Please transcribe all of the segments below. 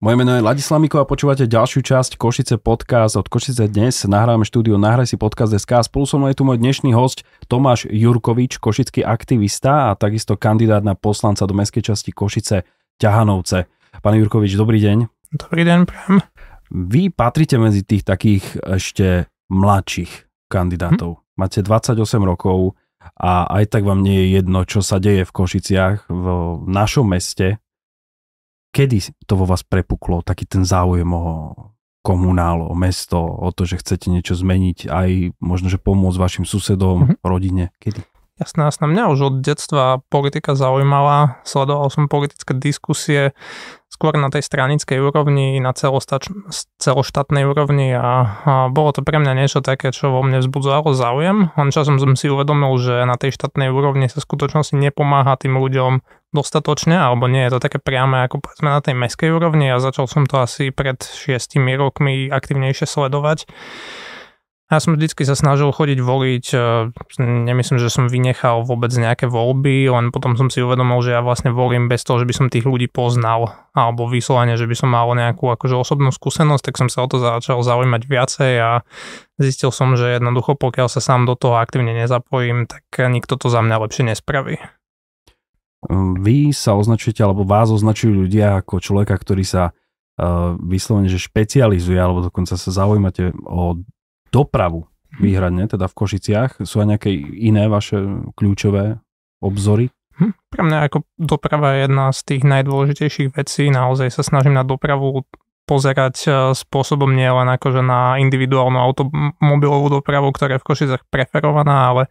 Moje meno je Ladislav Miko a počúvate ďalšiu časť Košice podcast od Košice dnes. Nahrávame štúdio Nahraj si podcast SK. Spolu so mnou je tu môj dnešný host Tomáš Jurkovič, košický aktivista a takisto kandidát na poslanca do mestskej časti Košice Ťahanovce. Pán Jurkovič, dobrý deň. Dobrý deň, prajem. Vy patrite medzi tých takých ešte mladších kandidátov. Hm. Máte 28 rokov a aj tak vám nie je jedno, čo sa deje v Košiciach, v našom meste, Kedy to vo vás prepuklo, taký ten záujem o komunál, o mesto, o to, že chcete niečo zmeniť, aj možno, že pomôcť vašim susedom, mm-hmm. rodine? Kedy? Jasné, jasné. Mňa už od detstva politika zaujímala. Sledoval som politické diskusie skôr na tej stranickej úrovni, na celostač- celoštátnej úrovni a, a bolo to pre mňa niečo také, čo vo mne vzbudzovalo záujem. Len časom som si uvedomil, že na tej štátnej úrovni sa skutočnosti nepomáha tým ľuďom dostatočne, alebo nie je to také priame ako povedzme na tej meskej úrovni a začal som to asi pred šiestimi rokmi aktívnejšie sledovať. Ja som vždycky sa snažil chodiť voliť, e, nemyslím, že som vynechal vôbec nejaké voľby, len potom som si uvedomil, že ja vlastne volím bez toho, že by som tých ľudí poznal, alebo vyslovene, že by som mal nejakú akože osobnú skúsenosť, tak som sa o to začal zaujímať viacej a zistil som, že jednoducho pokiaľ sa sám do toho aktívne nezapojím, tak nikto to za mňa lepšie nespraví. Vy sa označujete, alebo vás označujú ľudia ako človeka, ktorý sa uh, vyslovene, že špecializuje, alebo dokonca sa zaujímate o dopravu mhm. výhradne, teda v Košiciach. Sú aj nejaké iné vaše kľúčové obzory? Hm, pre mňa ako doprava je jedna z tých najdôležitejších vecí. Naozaj sa snažím na dopravu pozerať e, spôsobom nie len akože na individuálnu automobilovú dopravu, ktorá je v Košicach preferovaná, ale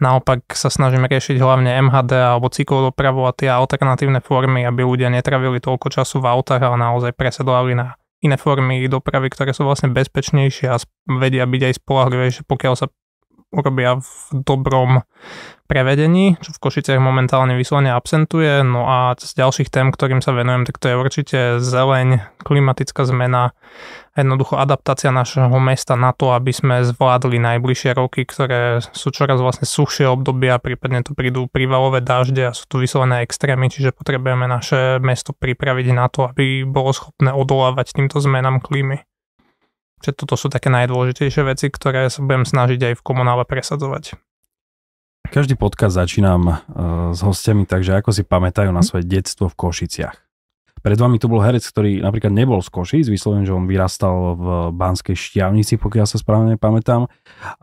naopak sa snažím riešiť hlavne MHD alebo cyklodopravu a tie alternatívne formy, aby ľudia netravili toľko času v autách, ale naozaj presedovali na iné formy dopravy, ktoré sú vlastne bezpečnejšie a vedia byť aj spolahlivejšie, pokiaľ sa urobia v dobrom prevedení, čo v Košiciach momentálne vyslovene absentuje. No a z ďalších tém, ktorým sa venujem, tak to je určite zeleň, klimatická zmena, jednoducho adaptácia našeho mesta na to, aby sme zvládli najbližšie roky, ktoré sú čoraz vlastne suchšie obdobia, prípadne to prídu prívalové dažde a sú tu vyslovené extrémy, čiže potrebujeme naše mesto pripraviť na to, aby bolo schopné odolávať týmto zmenám klímy. Čiže toto sú také najdôležitejšie veci, ktoré sa budem snažiť aj v komunále presadzovať. Každý podcast začínam uh, s hostiami, takže ako si pamätajú na mhm. svoje detstvo v Košiciach. Pred vami tu bol herec, ktorý napríklad nebol z Košic, vyslovene, že on vyrastal v Banskej Šťavnici, pokiaľ sa správne pamätám.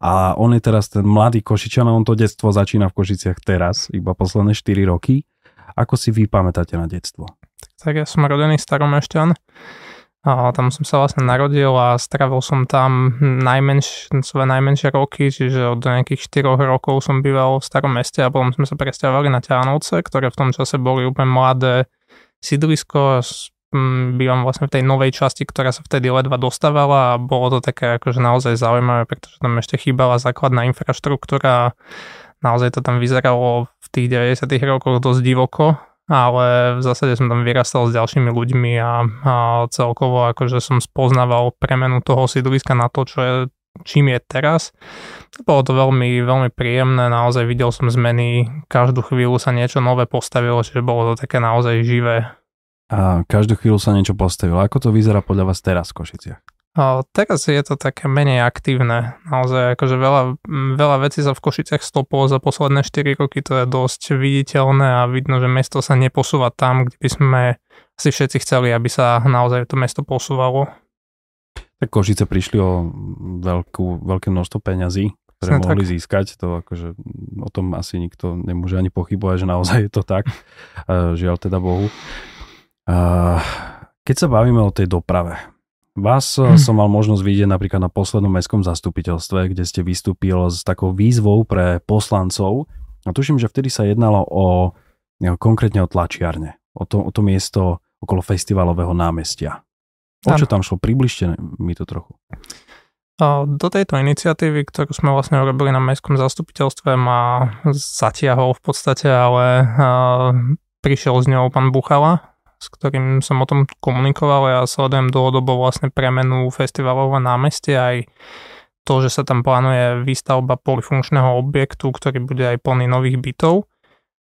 A on je teraz ten mladý Košičan a on to detstvo začína v Košiciach teraz, iba posledné 4 roky. Ako si vy pamätáte na detstvo? Tak ja som rodený staromešťan. A tam som sa vlastne narodil a stravil som tam najmenš, svoje najmenšie roky, čiže od nejakých 4 rokov som býval v starom meste a potom sme sa presťahovali na Ťahanovce, ktoré v tom čase boli úplne mladé sídlisko. Bývam vlastne v tej novej časti, ktorá sa vtedy ledva dostávala a bolo to také akože naozaj zaujímavé, pretože tam ešte chýbala základná infraštruktúra. Naozaj to tam vyzeralo v tých 90 rokoch dosť divoko ale v zásade som tam vyrastal s ďalšími ľuďmi a, a celkovo akože som spoznával premenu toho sídliska na to, čo je čím je teraz. Bolo to veľmi, veľmi príjemné, naozaj videl som zmeny, každú chvíľu sa niečo nové postavilo, čiže bolo to také naozaj živé. A každú chvíľu sa niečo postavilo. Ako to vyzerá podľa vás teraz v Košiciach? A teraz je to také menej aktívne. Naozaj akože veľa, veľa vecí sa v Košiciach stoplo za posledné 4 roky, to je dosť viditeľné a vidno, že mesto sa neposúva tam, kde by sme si všetci chceli, aby sa naozaj to mesto posúvalo. Tak Košice prišli o veľkú, veľké množstvo peňazí, ktoré Sme mohli tak. získať. To akože, o tom asi nikto nemôže ani pochybovať, že naozaj je to tak. Žiaľ teda Bohu. Keď sa bavíme o tej doprave, Vás hmm. som mal možnosť vidieť napríklad na poslednom mestskom zastupiteľstve, kde ste vystúpil s takou výzvou pre poslancov. A tuším, že vtedy sa jednalo o konkrétne o tlačiarne, o to, o to miesto okolo festivalového námestia. O čo tam šlo? Približte mi to trochu. Do tejto iniciatívy, ktorú sme vlastne urobili na mestskom zastupiteľstve, ma zatiahol v podstate, ale prišiel s ňou pán Buchala, s ktorým som o tom komunikoval. Ja sledujem dlhodobo vlastne premenu festivalového námestia aj to, že sa tam plánuje výstavba polifunkčného objektu, ktorý bude aj plný nových bytov.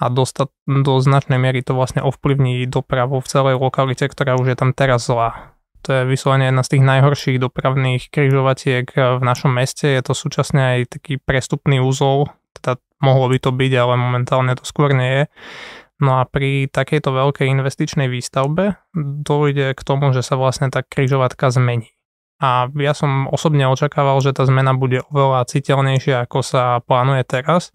a dostat, do značnej miery to vlastne ovplyvní dopravu v celej lokalite, ktorá už je tam teraz zlá. To je vyslovene jedna z tých najhorších dopravných križovatiek v našom meste. Je to súčasne aj taký prestupný úzol, teda mohlo by to byť, ale momentálne to skôr nie je. No a pri takejto veľkej investičnej výstavbe dojde k tomu, že sa vlastne tá križovatka zmení. A ja som osobne očakával, že tá zmena bude oveľa citeľnejšia, ako sa plánuje teraz.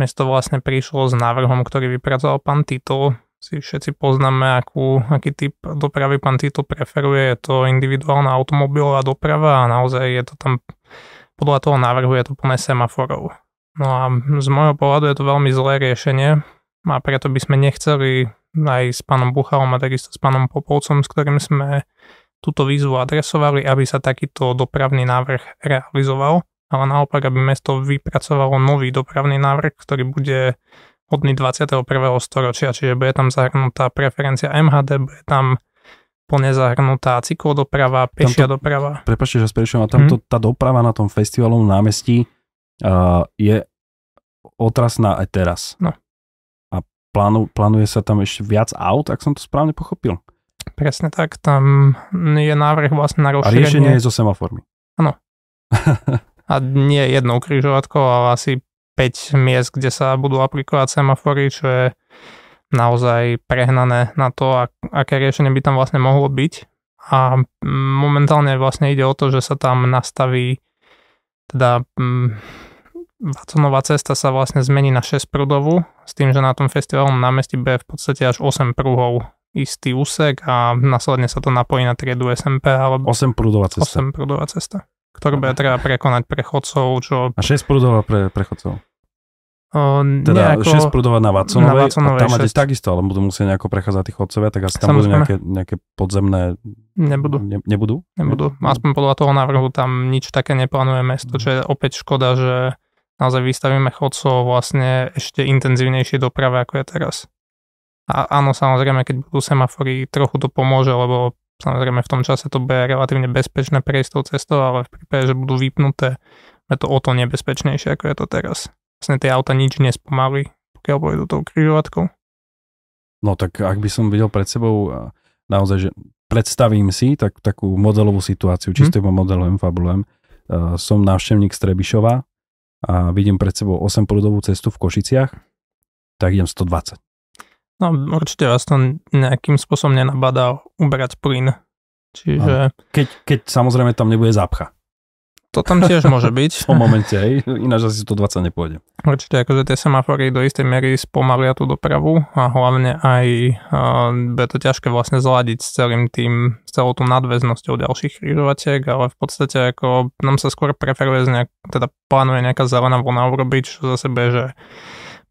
Mesto vlastne prišlo s návrhom, ktorý vypracoval pán Tito. Si všetci poznáme, akú, aký typ dopravy pán Tito preferuje. Je to individuálna automobilová doprava a naozaj je to tam, podľa toho návrhu je to plné semaforov. No a z môjho pohľadu je to veľmi zlé riešenie a preto by sme nechceli aj s pánom Buchalom a takisto s pánom Popolcom, s ktorým sme túto výzvu adresovali, aby sa takýto dopravný návrh realizoval, ale naopak, aby mesto vypracovalo nový dopravný návrh, ktorý bude hodný 21. storočia, čiže bude tam zahrnutá preferencia MHD, bude tam plne zahrnutá cyklodoprava, pešia tamto, doprava. Prepačte, že sprečujem, a tamto, hmm. tá doprava na tom festivalovom námestí uh, je otrasná aj teraz. No. Plánu, plánuje sa tam ešte viac aut, ak som to správne pochopil. Presne tak, tam je návrh vlastne na rozšírenie. A riešenie je so semaformi. Áno. A nie jednou križovatkou, ale asi 5 miest, kde sa budú aplikovať semafory, čo je naozaj prehnané na to, ak, aké riešenie by tam vlastne mohlo byť. A momentálne vlastne ide o to, že sa tam nastaví teda Vaconová cesta sa vlastne zmení na 6 prúdovú, s tým, že na tom festivalom námestí bude v podstate až 8 prúhov istý úsek a následne sa to napojí na triedu SMP alebo 8 prúdová cesta. 8 prúdová cesta, ktorú bude treba prekonať prechodcov, čo... A 6 prúdová pre prechodcov. O, teda nejako, 6 prúdová na Vaconovej, na Vaconovej a tam máte takisto, ale budú musieť nejako prechádzať tí chodcovia, tak asi tam budú nejaké, nejaké podzemné... Nebudú. Ne, nebudú? Nebudú. Aspoň podľa toho návrhu tam nič také neplánuje mesto, čo je opäť škoda, že naozaj vystavíme chodcov vlastne ešte intenzívnejšie doprave, ako je teraz. A áno, samozrejme, keď budú semafory, trochu to pomôže, lebo samozrejme v tom čase to bude relatívne bezpečné prejsť tou cestou, ale v prípade, že budú vypnuté, je to o to nebezpečnejšie, ako je to teraz. Vlastne tie auta nič nespomalí, pokiaľ pôjdu tou križovatkou. No tak ak by som videl pred sebou naozaj, že predstavím si tak, takú modelovú situáciu, čisto hm. iba modelujem, fabulujem. Uh, som návštevník Strebišova a vidím pred sebou 8 prúdovú cestu v Košiciach, tak idem 120. No určite vás to nejakým spôsobom nenabadá uberať plyn. Čiže... Keď, keď samozrejme tam nebude zápcha. To tam tiež môže byť. v momente, hej. Ináč asi 120 nepôjde. Určite, akože tie semafory do istej miery spomalia tú dopravu a hlavne aj uh, bude to ťažké vlastne zladiť s celým tým, s celou tú nadväznosťou ďalších križovatiek, ale v podstate ako nám sa skôr preferuje, nejak, teda plánuje nejaká zelená vlna urobiť, čo zase bude, že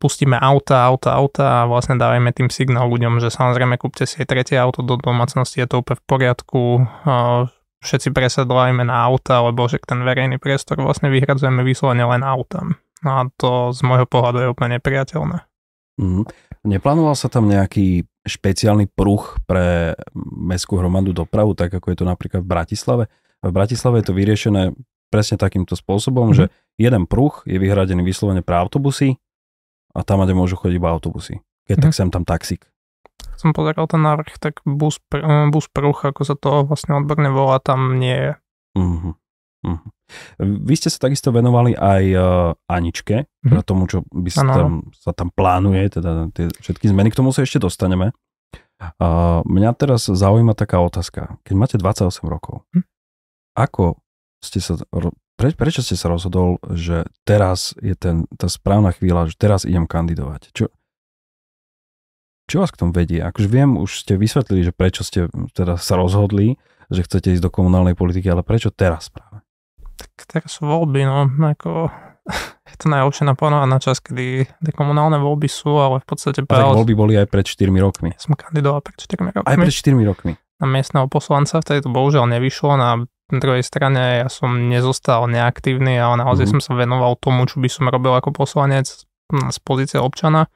pustíme auta, auta, auta a vlastne dávajme tým signál ľuďom, že samozrejme kúpte si aj tretie auto do domácnosti, je to úplne v poriadku, všetci presedlajme na auta, lebo že ten verejný priestor vlastne vyhradzujeme vyslovene len autam. No a to z môjho pohľadu je úplne nepriateľné. Mm. Neplánoval sa tam nejaký špeciálny pruh pre mestskú hromadu dopravu, tak ako je to napríklad v Bratislave? V Bratislave je to vyriešené presne takýmto spôsobom, mm. že jeden pruh je vyhradený vyslovene pre autobusy, a tam, kde môžu chodiť iba autobusy. Keď mm. tak mhm. sem tam taxík. Som pozeral ten návrh, tak bus, pr- bus pruch, ako sa to vlastne odborne volá, tam nie je. Uh-huh. Uh-huh. Vy ste sa takisto venovali aj uh, Aničke, teda tomu, čo by sa tam, sa tam plánuje, teda tie všetky zmeny, k tomu sa ešte dostaneme. Uh, mňa teraz zaujíma taká otázka. Keď máte 28 rokov, uh-huh. ako ste sa pre, prečo ste sa rozhodol, že teraz je ten, tá správna chvíľa, že teraz idem kandidovať? Čo, čo vás k tomu vedie? Akože viem, už ste vysvetlili, že prečo ste teda sa rozhodli, že chcete ísť do komunálnej politiky, ale prečo teraz práve? Tak teraz sú voľby, no, ako je to najlepšie naplánovať na čas, kedy tie komunálne voľby sú, ale v podstate... A tak voľby boli aj pred 4 rokmi. Ja som kandidoval pred 4 rokmi. Aj pred 4 rokmi. Na miestneho poslanca, vtedy to bohužiaľ nevyšlo, na na druhej strane ja som nezostal neaktívny, ale naozaj mm-hmm. som sa venoval tomu, čo by som robil ako poslanec z pozície občana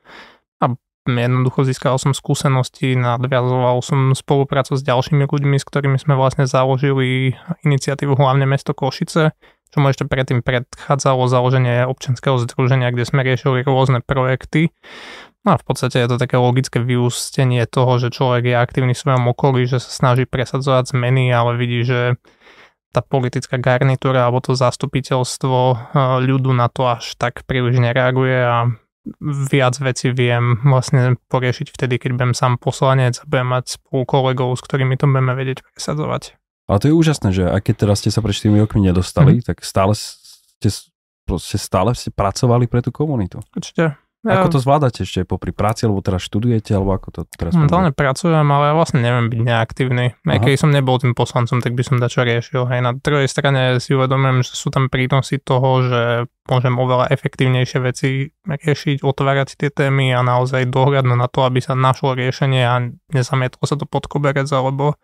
jednoducho získal som skúsenosti, nadviazoval som spoluprácu s ďalšími ľuďmi, s ktorými sme vlastne založili iniciatívu hlavne mesto Košice, čo mu ešte predtým predchádzalo založenie občianského združenia, kde sme riešili rôzne projekty. No a v podstate je to také logické vyústenie toho, že človek je aktívny v svojom okolí, že sa snaží presadzovať zmeny, ale vidí, že tá politická garnitúra alebo to zastupiteľstvo eh, ľudu na to až tak príliš nereaguje a viac veci viem vlastne poriešiť vtedy, keď budem sám poslanec a budem mať spolu kolegov, s ktorými to budeme vedieť presadzovať. Ale to je úžasné, že aj keď teraz ste sa pred 4 rokmi nedostali, mm. tak stále ste, proste stále ste pracovali pre tú komunitu. Určite. Ja, ako to zvládate ešte popri práci, alebo teraz študujete, alebo ako to teraz Momentálne pracujem, ale ja vlastne neviem byť neaktívny. Aj keď som nebol tým poslancom, tak by som dačo riešil. Hej, na druhej strane si uvedomujem, že sú tam prínosy toho, že môžem oveľa efektívnejšie veci riešiť, otvárať tie témy a naozaj dohľadnúť na to, aby sa našlo riešenie a nezamietlo sa to pod koberec, alebo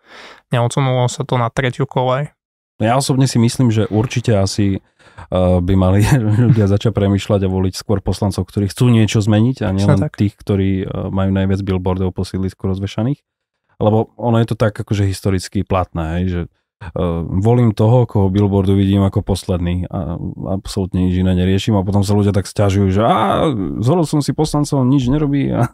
neodsunulo sa to na tretiu kolej. No ja osobne si myslím, že určite asi by mali ľudia začať premyšľať a voliť skôr poslancov, ktorí chcú niečo zmeniť a nielen tých, ktorí uh, majú najviac billboardov po sídlisku rozvešaných. Lebo ono je to tak akože historicky platné, hej, že volím toho, koho billboardu vidím ako posledný a absolútne nič iné neriešim a potom sa ľudia tak stiažujú, že a zvolil som si poslancov, nič nerobí a,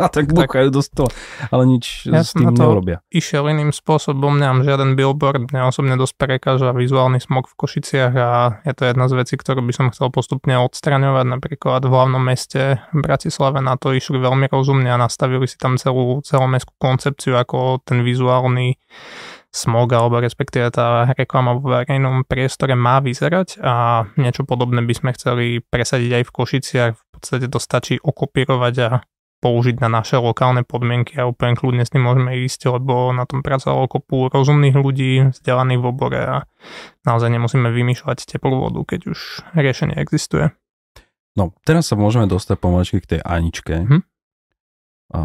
a tak buchajú do stola, ale nič ja s tým nerobia. išiel iným spôsobom, nemám žiaden billboard, mňa osobne dosť prekáža vizuálny smog v Košiciach a je to jedna z vecí, ktorú by som chcel postupne odstraňovať, napríklad v hlavnom meste Bratislave na to išli veľmi rozumne a nastavili si tam celú celomestskú koncepciu ako ten vizuálny smog alebo respektíve tá reklama vo verejnom priestore má vyzerať a niečo podobné by sme chceli presadiť aj v Košiciach. V podstate to stačí okopírovať a použiť na naše lokálne podmienky a úplne kľudne s tým môžeme ísť, lebo na tom pracovalo kopu rozumných ľudí, vzdelaných v obore a naozaj nemusíme vymýšľať teplú vodu, keď už riešenie existuje. No, teraz sa môžeme dostať pomalečky k tej Aničke. Hm? A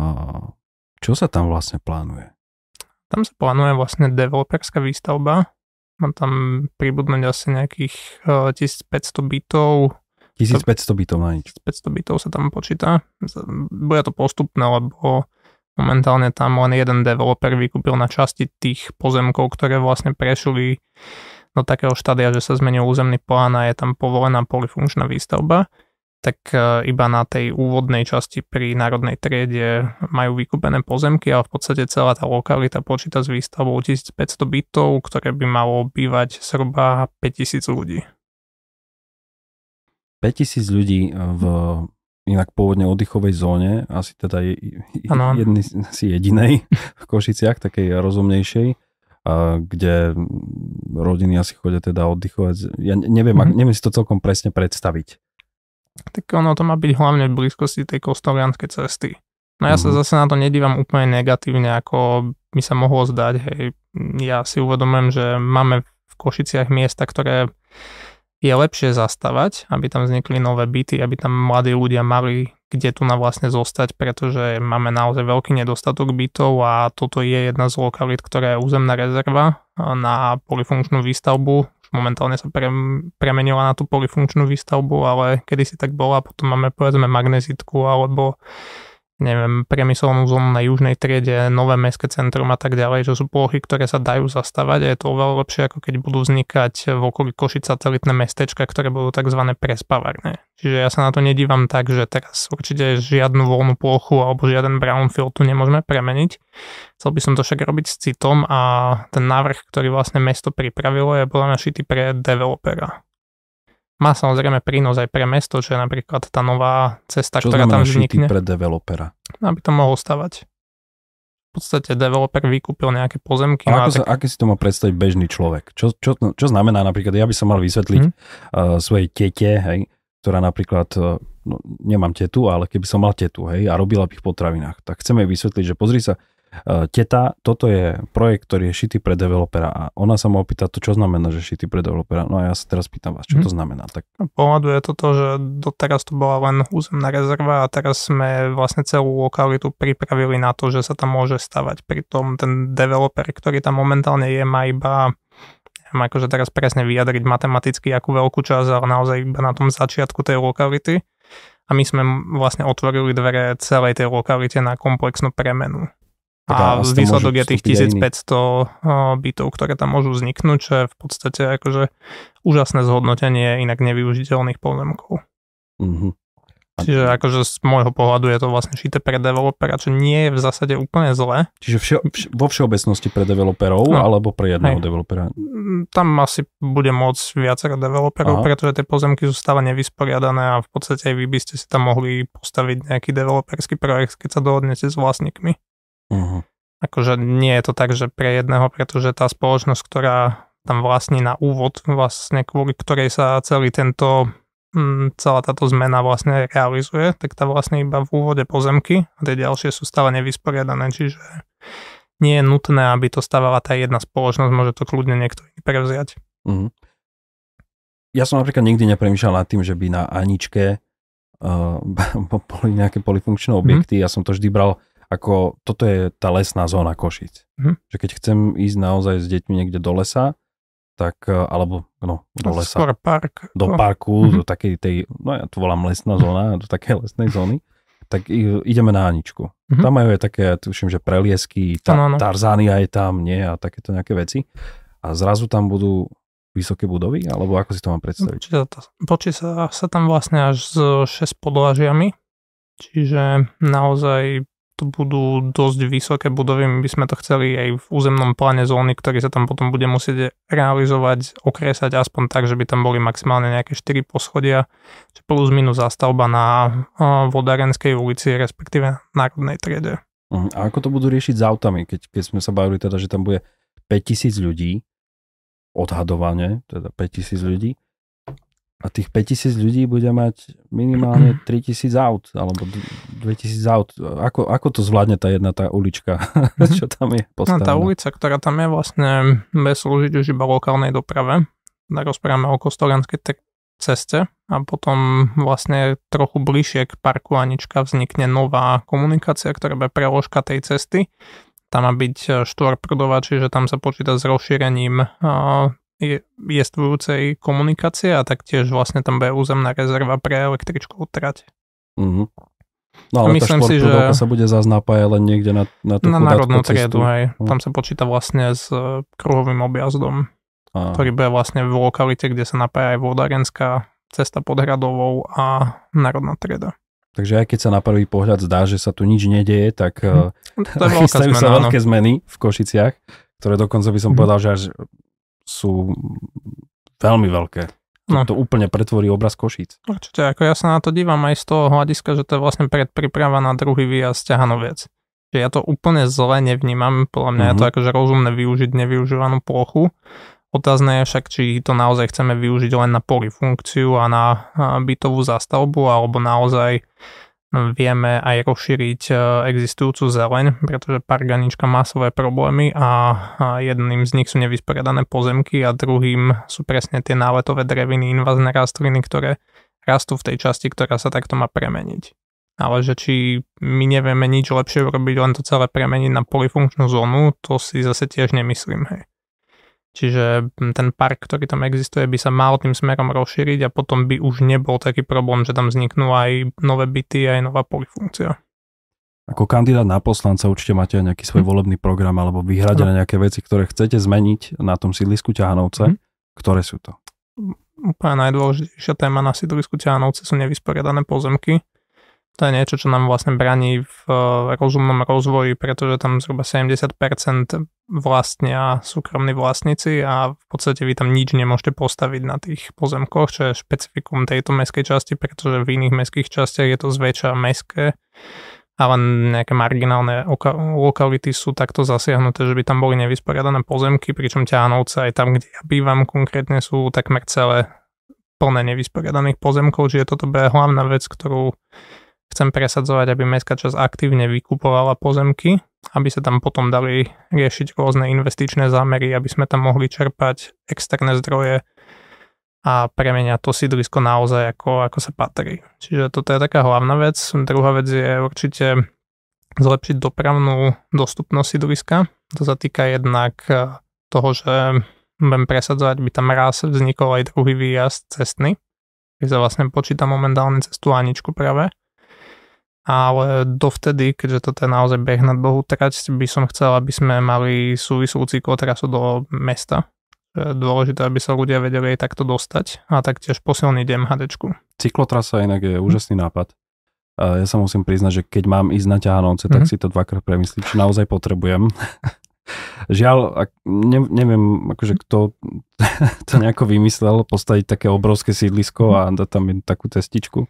čo sa tam vlastne plánuje? Tam sa plánuje vlastne developerská výstavba. Má tam pribudnúť asi nejakých 1500 eh, bytov. 1500 bytov na nič. 1500 bytov sa tam počíta. Bude to postupné, lebo momentálne tam len jeden developer vykúpil na časti tých pozemkov, ktoré vlastne prešli do takého štádia, že sa zmenil územný plán a je tam povolená polifunkčná výstavba tak e, iba na tej úvodnej časti pri národnej triede majú vykúpené pozemky a v podstate celá tá lokalita počíta s výstavou 1500 bytov, ktoré by malo bývať zhruba 5000 ľudí. 5000 ľudí v inak pôvodne oddychovej zóne, asi teda jedný, asi jedinej v Košiciach, takej rozumnejšej, a kde rodiny asi chodia teda oddychovať. Ja neviem, mm-hmm. neviem si to celkom presne predstaviť tak ono to má byť hlavne v blízkosti tej kostolianskej cesty. No ja sa mhm. zase na to nedívam úplne negatívne, ako mi sa mohlo zdať. Hej. Ja si uvedomujem, že máme v Košiciach miesta, ktoré je lepšie zastavať, aby tam vznikli nové byty, aby tam mladí ľudia mali kde tu na vlastne zostať, pretože máme naozaj veľký nedostatok bytov a toto je jedna z lokalít, ktorá je územná rezerva na polifunkčnú výstavbu momentálne sa pre, premenila na tú polifunkčnú výstavbu, ale kedysi tak bola, potom máme povedzme magnezitku alebo neviem, priemyselnú zónu na južnej triede, nové mestské centrum a tak ďalej, že sú plochy, ktoré sa dajú zastavať a je to oveľa lepšie, ako keď budú vznikať v okolí Košica satelitné mestečka, ktoré budú tzv. prespávarné. Čiže ja sa na to nedívam tak, že teraz určite žiadnu voľnú plochu alebo žiaden brownfield tu nemôžeme premeniť. Chcel by som to však robiť s citom a ten návrh, ktorý vlastne mesto pripravilo, je podľa mňa šitý pre developera má samozrejme prínos aj pre mesto, že napríklad tá nová cesta, Čo ktorá tam vznikne. pre developera? Aby to mohol stavať. V podstate developer vykúpil nejaké pozemky. A no ako, sa, tak... si to má predstaviť bežný človek? Čo, čo, čo znamená napríklad, ja by som mal vysvetliť hmm. uh, svojej tete, hej, ktorá napríklad, uh, no, nemám tetu, ale keby som mal tetu, hej, a robila by v potravinách, tak chceme vysvetliť, že pozri sa, teta, toto je projekt, ktorý je šitý pre developera a ona sa ma opýta to, čo znamená, že šitý pre developera. No a ja sa teraz pýtam vás, čo to znamená. Tak... Pohľadu je to to, že doteraz to bola len územná rezerva a teraz sme vlastne celú lokalitu pripravili na to, že sa tam môže stavať. Pritom ten developer, ktorý tam momentálne je, má iba neviem akože teraz presne vyjadriť matematicky akú veľkú časť, ale naozaj iba na tom začiatku tej lokality. A my sme vlastne otvorili dvere celej tej lokalite na komplexnú premenu Tak a výsledok je tých vstúpiť aj iní. 1500 bytov, ktoré tam môžu vzniknúť, čo je v podstate akože úžasné zhodnotenie inak nevyužiteľných pozemkov. Mhm. A- Čiže akože z môjho pohľadu je to vlastne šité pre developera, čo nie je v zásade úplne zlé. Čiže všeo, vš, vo všeobecnosti pre developerov No. alebo pre jedného Hej. developera? Mm, Tam asi bude môcť viacero developerov, Aha. pretože tie pozemky sú stále nevysporiadané a v podstate aj vy by ste si tam mohli postaviť nejaký developerský projekt, keď sa dohodnete s vlastníkmi. Uh-huh. Akože nie je to tak, že pre jedného, pretože tá spoločnosť, ktorá tam vlastní na úvod, vlastne kvôli ktorej sa celý tento mm, celá táto zmena vlastne realizuje, tak tá vlastne iba v úvode pozemky a tie ďalšie sú stále nevysporiadané, čiže nie je nutné, aby to stavala tá jedna spoločnosť, môže to kľudne niekto iný prevziať. Uh-huh. Ja som napríklad nikdy nepremýšľal nad tým, že by na Aničke uh, boli nejaké polifunkčné objekty. Ja som to vždy bral ako, toto je tá lesná zóna Košic. Mhm. Že keď chcem ísť naozaj s deťmi niekde do lesa, tak, uh, alebo no, do lesa, Skôr park. do No, parku, Mhm. do takej tej, no ja to volám lesná zóna, do takej lesnej zóny, tak ideme na Aničku. Mhm. Tam majú aj také, ja tuším, že preliesky, ta, Áno, áno. Tarzánia je tam, nie, a takéto nejaké veci. A zrazu tam budú vysoké budovy, alebo ako si to mám predstaviť? Počí sa, sa tam vlastne až s 6 podlažiami, čiže naozaj to budú dosť vysoké budovy, my by sme to chceli aj v územnom pláne zóny, ktorý sa tam potom bude musieť realizovať, okresať aspoň tak, že by tam boli maximálne nejaké 4 poschodia, čiže plus minus zastavba na a, Vodárenskej ulici, respektíve Národnej triede. Uh, a ako to budú riešiť s autami, keď, keď sme sa bavili teda, že tam bude 5000 ľudí, odhadovane, teda 5000 ľudí, a tých 5000 ľudí bude mať minimálne 3000 aut, alebo d- 2000 aut. Ako, ako to zvládne tá jedna tá ulička, čo tam je No, postavená? tá ulica, ktorá tam je vlastne bude slúžiť už iba lokálnej doprave. Tak rozprávame o Kostolanskej te- ceste a potom vlastne trochu bližšie k parku Anička vznikne nová komunikácia, ktorá bude preložka tej cesty. Tam má byť štvorprudová, čiže tam sa počíta s rozšírením jestvujúcej komunikácie a taktiež vlastne tam bude územná rezerva pre električkovú trať. Mhm. No ale Myslím tá si, že- sa bude zase napájať len niekde na, na tú Na národnú triedu, hej. No. Tam sa počíta vlastne s e, kruhovým objazdom. A, ktorý bude vlastne v lokalite, kde sa napája aj vodárenská cesta pod Hradovou a Národná trieda. takže aj keď sa na prvý pohľad zdá, že sa tu nič nedieje, tak Hm. To je veľká chystajú sa veľké zmeny v Košiciach, ktoré dokonca by som Mhm. povedal, že až sú veľmi veľké. No. to úplne pretvorí obraz Košíc. Určite, ako ja sa na to dívam aj z toho hľadiska, že to je vlastne predpríprava na druhý výjazd ťahanoviec. Že ja to úplne zle nevnímam, podľa mňa je to Mhm. akože rozumné využiť nevyužívanú plochu. Otázne je však, či to naozaj chceme využiť len na polifunkciu a na bytovú zastavbu, alebo naozaj vieme aj rozšíriť e, existujúcu zeleň, pretože park Anička má svoje problémy a jedným z nich sú nevysporiadané pozemky a druhým sú presne tie náletové dreviny, invazné rastliny, ktoré rastú v tej časti, ktorá sa takto má premeniť. Ale že či my nevieme nič lepšie urobiť, len to celé premeniť na polifunkčnú zónu, to si zase tiež nemyslím. Hej. Čiže mm, ten park, ktorý tam existuje, by sa mal tým smerom rozšíriť a potom by už nebol taký problém, že tam vzniknú aj nové byty, aj nová polifunkcia. Ako kandidát na poslanca určite máte aj nejaký svoj Hm. volebný program alebo vyhradené nejaké veci, ktoré chcete zmeniť na tom sídlisku Ťahanovce. Hm. Ktoré sú to? Úplne najdôležitejšia téma na sídlisku Ťahanovce sú nevysporiadané pozemky. To je niečo, čo nám vlastne braní v eh, rozumnom rozvoji, pretože tam zhruba 70% vlastnia súkromní vlastníci a v podstate vy tam nič nemôžete postaviť na tých pozemkoch, čo je špecifikum tejto meskej časti, pretože v iných meských častiach je to zväčša meské a nejaké marginálne oka- lokality sú takto zasiahnuté, že by tam boli nevysporiadané pozemky, pričom Ťahanovce aj tam, kde ja bývam konkrétne, sú takmer celé plné nevysporiadaných pozemkov, čiže toto bude hlavná vec, ktorú chcem presadzovať, aby mestská časť aktívne vykupovala pozemky, aby sa tam potom dali riešiť rôzne investičné zámery, aby sme tam mohli čerpať externé zdroje a premeniať to sídlisko naozaj ako, ako sa patrí. Čiže toto je taká hlavná vec. Druhá vec je určite zlepšiť dopravnú dostupnosť sídliska. To sa týka jednak eh, toho, že budem presadzovať, by tam raz vznikol aj druhý výjazd cestný, ktorý sa vlastne počíta momentálne cez tú Aničku práve ale dovtedy, keďže toto je naozaj beh na dlhú trať, by som chcel, aby sme mali súvislú cyklotrasu do mesta. Je dôležité, aby sa ľudia vedeli aj takto dostať a taktiež posilniť MHDčku. Cyklotrasa inak je úžasný nápad. Ja sa musím priznať, že keď mám ísť na ťahanovce, tak mm-hmm. si to dvakrát premyslím, či naozaj potrebujem. Žiaľ, ne, neviem, akože kto to nejako vymyslel, postaviť také obrovské sídlisko a dať tam takú cestičku.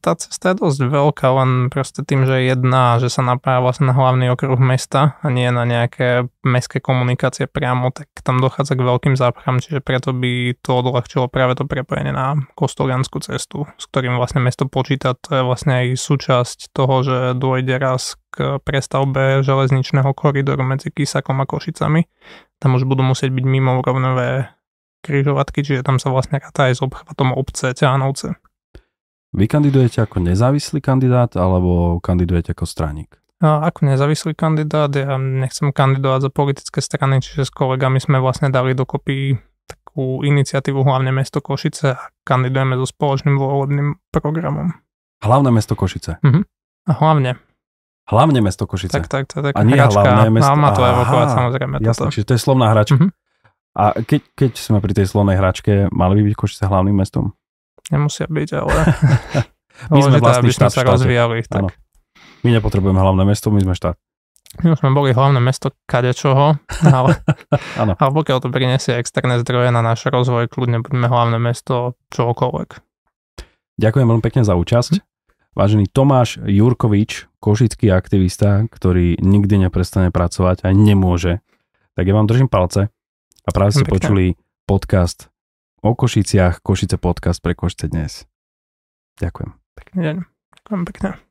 Tá cesta je dosť veľká, len proste tým, že je jedna, že sa napája vlastne na hlavný okruh mesta a nie na nejaké mestské komunikácie priamo, tak tam dochádza k veľkým zápchám, čiže preto by to odľahčilo práve to prepojenie na Kostolianskú cestu, s ktorým vlastne mesto počíta. To je vlastne aj súčasť toho, že dôjde raz k prestavbe železničného koridoru medzi Kisakom a Košicami. Tam už budú musieť byť mimo rovnové križovatky, čiže tam sa vlastne ráta aj s obchvatom obce Ťahanovce. Vy kandidujete ako nezávislý kandidát alebo kandidujete ako straník? Ako nezávislý kandidát, ja nechcem kandidovať za politické strany, čiže s kolegami sme vlastne dali dokopy takú iniciatívu Hlavne mesto Košice a kandidujeme so spoločným volebným programom. Hlavné mesto Košice? Uh-huh. A hlavne. Hlavne mesto Košice? Tak, tak, tak. A nie hračka, hlavné mesto? A má to evokovať samozrejme. Jasne, čiže to je slovná hračka. Uh-huh. A keď, keď sme pri tej slovnej hračke, mali by byť Košice hlavným mestom? Nemusia byť, ale... my sme vlastný aby sme sa rozvíjali. Tak. My nepotrebujeme hlavné mesto, my sme štát. My už sme boli hlavné mesto kadečoho, ale, ale pokiaľ to prinesie externé zdroje na náš rozvoj, kľudne budeme hlavné mesto čokoľvek. Ďakujem veľmi pekne za účasť. Hm. Vážený Tomáš Jurkovič, košický aktivista, ktorý nikdy neprestane pracovať a nemôže, tak ja vám držím palce a práve ste počuli podcast o Košiciach, Košice podcast pre Košice dnes. Ďakujem. Pekný deň. Ďakujem pekne.